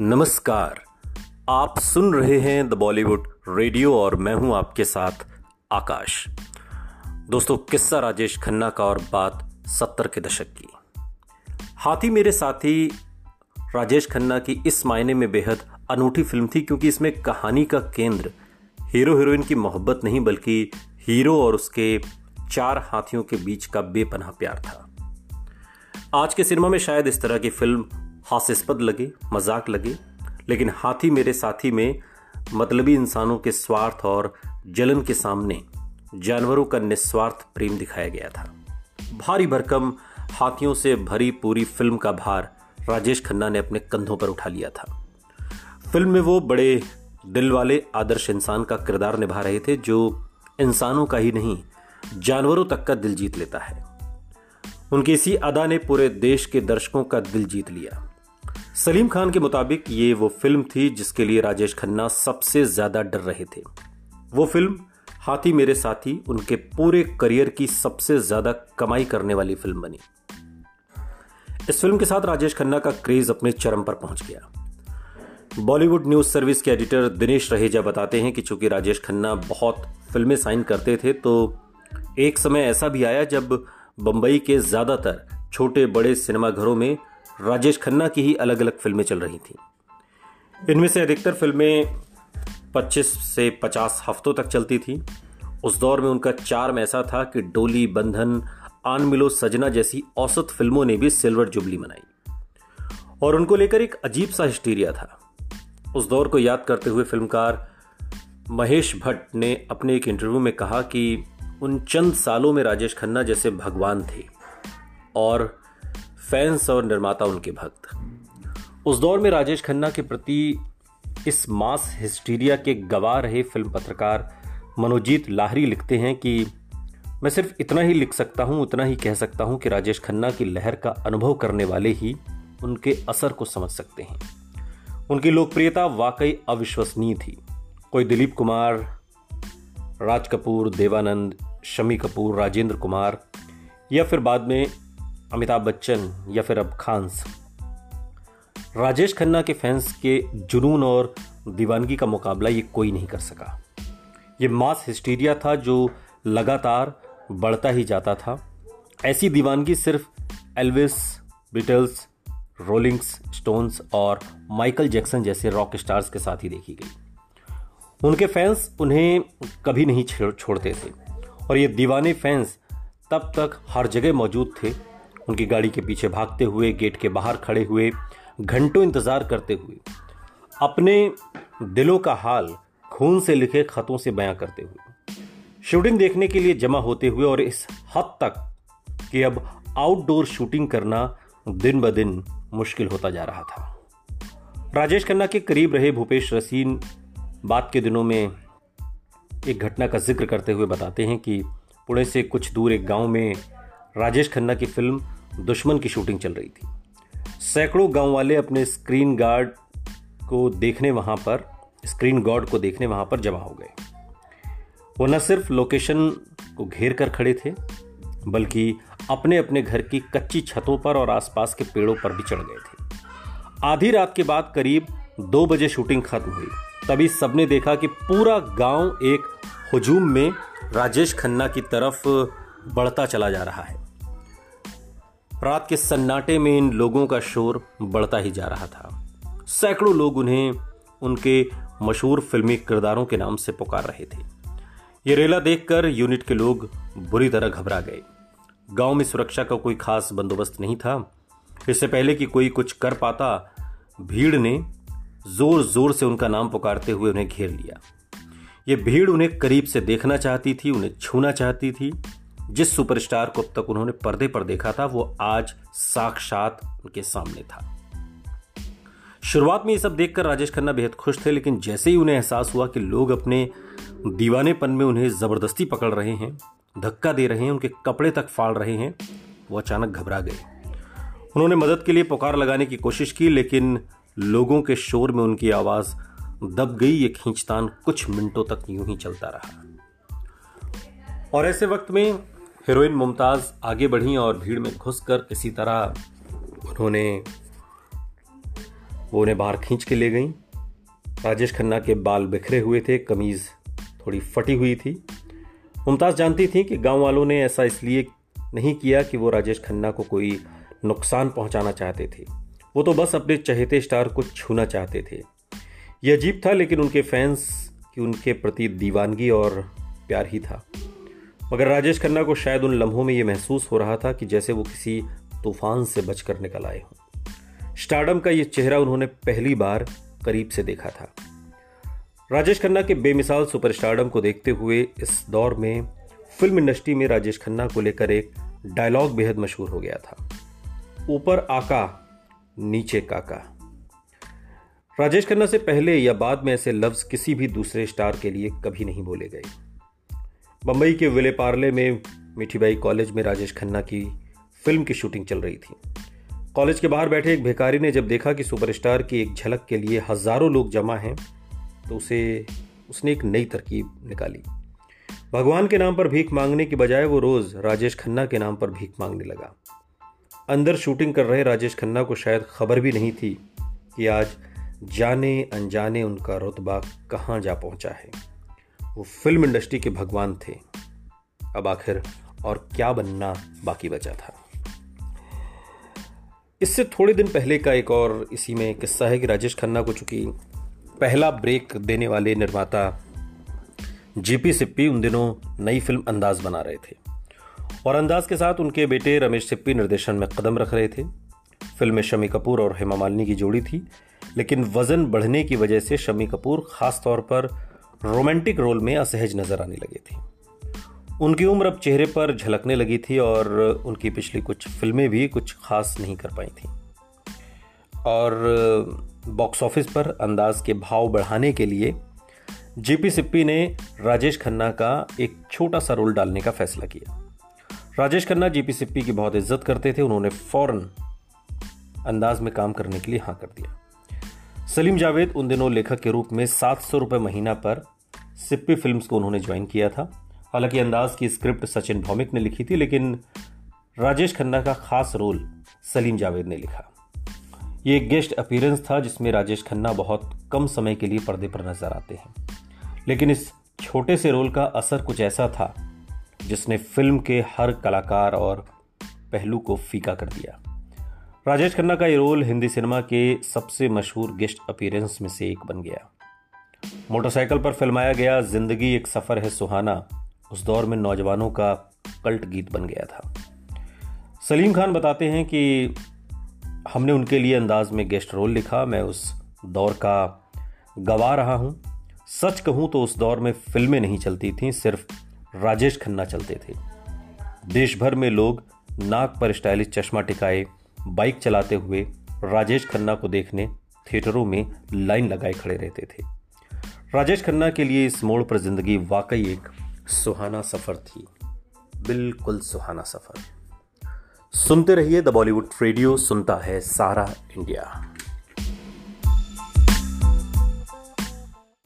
नमस्कार। आप सुन रहे हैं द बॉलीवुड रेडियो और मैं हूँ आपके साथ आकाश। दोस्तों, किस्सा राजेश खन्ना का और बात सत्तर के दशक की। हाथी मेरे साथी, राजेश खन्ना की इस मायने में बेहद अनूठी फ़िल्म थी क्योंकि इसमें कहानी का केंद्र हीरो हीरोइन की मोहब्बत नहीं बल्कि हीरो और उसके चार हाथियों के बीच का बेपनाह प्यार था। आज के सिनेमा में शायद इस तरह की फ़िल्म हास्यास्पद लगे, मज़ाक लगे, लेकिन हाथी मेरे साथी में मतलबी इंसानों के स्वार्थ और जलन के सामने जानवरों का निस्वार्थ प्रेम दिखाया गया था। भारी भरकम हाथियों से भरी पूरी फ़िल्म का भार राजेश खन्ना ने अपने कंधों पर उठा लिया था। फ़िल्म में वो बड़े दिल वाले, आदर्श इंसान का किरदार निभा रहे थे, जो इंसानों का ही नहीं, जानवरों तक का दिल जीत लेता है। उनकी इसी अदा ने पूरे देश के दर्शकों का दिल जीत लिया। सलीम खान के मुताबिक ये वो फ़िल्म थी जिसके लिए राजेश खन्ना सबसे ज़्यादा डर रहे थे। वो फ़िल्म, हाथी मेरे साथी, उनके पूरे करियर की सबसे ज़्यादा कमाई करने वाली फ़िल्म बनी। इस फ़िल्म के साथ राजेश खन्ना का क्रेज अपने चरम पर पहुँच गया। बॉलीवुड न्यूज़ सर्विस के एडिटर दिनेश रहेजा बताते हैं कि चूँकि राजेश खन्ना बहुत फ़िल्में साइन करते थे तो एक समय ऐसा भी आया जब बंबई के ज़्यादातर छोटे बड़े सिनेमाघरों में राजेश खन्ना की ही अलग अलग फ़िल्में चल रही थी। इनमें से अधिकतर फ़िल्में 25 से 50 हफ्तों तक चलती थी। उस दौर में उनका चार्म ऐसा था कि डोली, बंधन, आन मिलो, सजना जैसी औसत फ़िल्मों ने भी सिल्वर जुबली मनाई। और उनको लेकर एक अजीब सा हिस्टीरिया था। उस दौर को याद करते हुए फिल्मकार महेश भट्ट ने अपने एक इंटरव्यू में कहा कि उन चंद सालों में राजेश खन्ना जैसे भगवान थे और फैंस और निर्माता उनके भक्त। उस दौर में राजेश खन्ना के प्रति इस मास हिस्टीरिया के गवाह रहे फ़िल्म पत्रकार मनोजीत लाहरी लिखते हैं कि मैं सिर्फ़ इतना ही लिख सकता हूँ, उतना ही कह सकता हूँ कि राजेश खन्ना की लहर का अनुभव करने वाले ही उनके असर को समझ सकते हैं। उनकी लोकप्रियता वाकई अविश्वसनीय थी। कोई दिलीप कुमार, राज कपूर, देवानंद, शमी कपूर, राजेंद्र कुमार या फिर बाद में अमिताभ बच्चन या फिर अब खान्स राजेश खन्ना के फैंस के जुनून और दीवानगी का मुकाबला ये कोई नहीं कर सका। ये मास हिस्टीरिया था जो लगातार बढ़ता ही जाता था। ऐसी दीवानगी सिर्फ़ एल्विस बिटल्स रोलिंग्स स्टोन्स और माइकल जैक्सन जैसे रॉक स्टार्स के साथ ही देखी गई। उनके फैंस उन्हें कभी नहीं छोड़ते थे। और ये दीवाने फैंस तब तक हर जगह मौजूद थे उनकी गाड़ी के पीछे भागते हुए, गेट के बाहर खड़े हुए, घंटों इंतज़ार करते हुए, अपने दिलों का हाल खून से लिखे खतों से बयां करते हुए। शूटिंग देखने के लिए जमा होते हुए और इस हद तक कि अब आउटडोर शूटिंग करना दिन ब दिन मुश्किल होता जा रहा था। राजेश खन्ना के करीब रहे भूपेश रसीन बाद के दिनों में एक घटना का ज़िक्र करते हुए बताते हैं कि पुणे से कुछ दूर एक गाँव में राजेश खन्ना की फ़िल्म दुश्मन की शूटिंग चल रही थी। सैकड़ों गाँव वाले अपने स्क्रीन गार्ड को देखने वहाँ पर, स्क्रीन गार्ड को देखने वहाँ पर जमा हो गए। वो न सिर्फ़ लोकेशन को घेर कर खड़े थे, बल्कि अपने अपने घर की कच्ची छतों पर और आसपास के पेड़ों पर भी चढ़ गए थे। आधी रात के बाद करीब दो बजे शूटिंग खत्म हुई। तभी सबने देखा कि पूरा गाँव एक हजूम में राजेश खन्ना की तरफ़ बढ़ता चला जा रहा है। रात के सन्नाटे में इन लोगों का शोर बढ़ता ही जा रहा था। सैकड़ों लोग उन्हें, उनके मशहूर फिल्मी किरदारों के नाम से पुकार रहे थे। ये रेला देखकर यूनिट के लोग बुरी तरह घबरा गए। गाँव में सुरक्षा का कोई खास बंदोबस्त नहीं था। इससे पहले कि कोई कुछ कर पाता, भीड़ ने ज़ोर ज़ोर से उनका नाम पुकारते हुए उन्हें घेर लिया। ये भीड़ उन्हें करीब से देखना चाहती थी, उन्हें छूना चाहती थी। जिस सुपरस्टार को अब तक उन्होंने पर्दे पर देखा था, वो आज साक्षात उनके सामने था। शुरुआत में ये सब देखकर राजेश खन्ना बेहद खुश थे, लेकिन जैसे ही उन्हें एहसास हुआ कि लोग अपने दीवानेपन में उन्हें ज़बरदस्ती पकड़ रहे हैं, धक्का दे रहे हैं, उनके कपड़े तक फाड़ रहे हैं, वो अचानक घबरा गए। उन्होंने मदद के लिए पुकार लगाने की कोशिश की, लेकिन लोगों के शोर में उनकी आवाज़ दब गई, ये खींचतान कुछ मिनटों तक यूँ ही चलता रहा। और ऐसे वक्त में हीरोइन मुमताज़ आगे बढ़ी और भीड़ में घुसकर किसी तरह उन्होंने वो उन्हें बाहर खींच के ले गई। राजेश खन्ना के बाल बिखरे हुए थे, कमीज थोड़ी फटी हुई थी। मुमताज़ जानती थी कि गाँव वालों ने ऐसा इसलिए नहीं किया कि वो राजेश खन्ना को कोई नुकसान पहुंचाना चाहते थे। वो तो बस अपने चहेते स्टार को छूना चाहते थे। यह अजीब था, लेकिन उनके फैंस की उनके प्रति दीवानगी और प्यार ही था। मगर राजेश खन्ना को शायद उन लम्हों में यह महसूस हो रहा था कि जैसे वो किसी तूफ़ान से बचकर निकल आए हों। स्टार्डम का यह चेहरा उन्होंने पहली बार करीब से देखा था। राजेश खन्ना के बेमिसाल सुपरस्टारडम को देखते हुए इस दौर में फ़िल्म इंडस्ट्री में राजेश खन्ना को लेकर एक डायलॉग बेहद मशहूर हो गया था। ऊपर आका, नीचे काका। राजेश खन्ना से पहले या बाद में ऐसे लफ्ज किसी भी दूसरे स्टार के लिए कभी नहीं बोले गए। बंबई के विले पार्ले में मिठीबाई कॉलेज में राजेश खन्ना की फ़िल्म की शूटिंग चल रही थी। कॉलेज के बाहर बैठे एक भिखारी ने जब देखा कि सुपरस्टार की एक झलक के लिए हज़ारों लोग जमा हैं तो उसे, उसने एक नई तरकीब निकाली। भगवान के नाम पर भीख मांगने की बजाय वो रोज राजेश खन्ना के नाम पर भीख मांगने लगा। अंदर शूटिंग कर रहे राजेश खन्ना को शायद खबर भी नहीं थी कि आज जाने अनजाने उनका रुतबा कहाँ जा पहुँचा है। वो फ़िल्म इंडस्ट्री के भगवान थे। अब आखिर और क्या बनना बाकी बचा था। इससे थोड़े दिन पहले का एक और इसी में किस्सा है कि राजेश खन्ना को चूँकि पहला ब्रेक देने वाले निर्माता जीपी सिप्पी उन दिनों नई फ़िल्म अंदाज बना रहे थे। और अंदाज के साथ उनके बेटे रमेश सिप्पी निर्देशन में कदम रख रहे थे। फ़िल्म में शमी कपूर और हेमा मालिनी की जोड़ी थी, लेकिन वज़न बढ़ने की वजह से शमी कपूर खास तौर पर रोमांटिक रोल में असहज नज़र आने लगे थे। उनकी उम्र अब चेहरे पर झलकने लगी थी और उनकी पिछली कुछ फ़िल्में भी कुछ खास नहीं कर पाई थी। और बॉक्स ऑफ़िस पर अंदाज के भाव बढ़ाने के लिए जीपी सिप्पी ने राजेश खन्ना का एक छोटा सा रोल डालने का फैसला किया। राजेश खन्ना जीपी सिप्पी की बहुत इज़्ज़त करते थे, उन्होंने फ़ौरन अंदाज में काम करने के लिए हाँ कर दिया। सलीम जावेद उन दिनों लेखक के रूप में सात सौ रुपये महीना पर सिप्पी फिल्म्स को उन्होंने ज्वाइन किया था। हालाँकि अंदाज की स्क्रिप्ट सचिन भौमिक ने लिखी थी, लेकिन राजेश खन्ना का खास रोल सलीम जावेद ने लिखा। ये एक गेस्ट अपीयरेंस था, जिसमें राजेश खन्ना बहुत कम समय के लिए पर्दे पर नज़र आते हैं। लेकिन इस छोटे से रोल का असर कुछ ऐसा था, जिसने फ़िल्म के हर कलाकार और पहलू को फीका कर दिया। राजेश खन्ना का ये रोल हिंदी सिनेमा के सबसे मशहूर गेस्ट अपीयरेंस में से एक बन गया। मोटरसाइकिल पर फिल्माया गया ज़िंदगी एक सफ़र है सुहाना, उस दौर में नौजवानों का कल्ट गीत बन गया था। सलीम खान बताते हैं कि हमने उनके लिए अंदाज में गेस्ट रोल लिखा, मैं उस दौर का गवा रहा हूँ। सच कहूँ तो उस दौर में फ़िल्में नहीं चलती थीं, सिर्फ़ राजेश खन्ना चलते थे। देश भर में लोग नाक पर स्टाइलिश चश्मा टिकाए बाइक चलाते हुए राजेश खन्ना को देखने थिएटरों में लाइन लगाए खड़े रहते थे। राजेश खन्ना के लिए इस मोड़ पर ज़िंदगी वाकई एक सुहाना सफ़र थी। बिल्कुल सुहाना सफ़र। सुनते रहिए द बॉलीवुड रेडियो, सुनता है सारा इंडिया।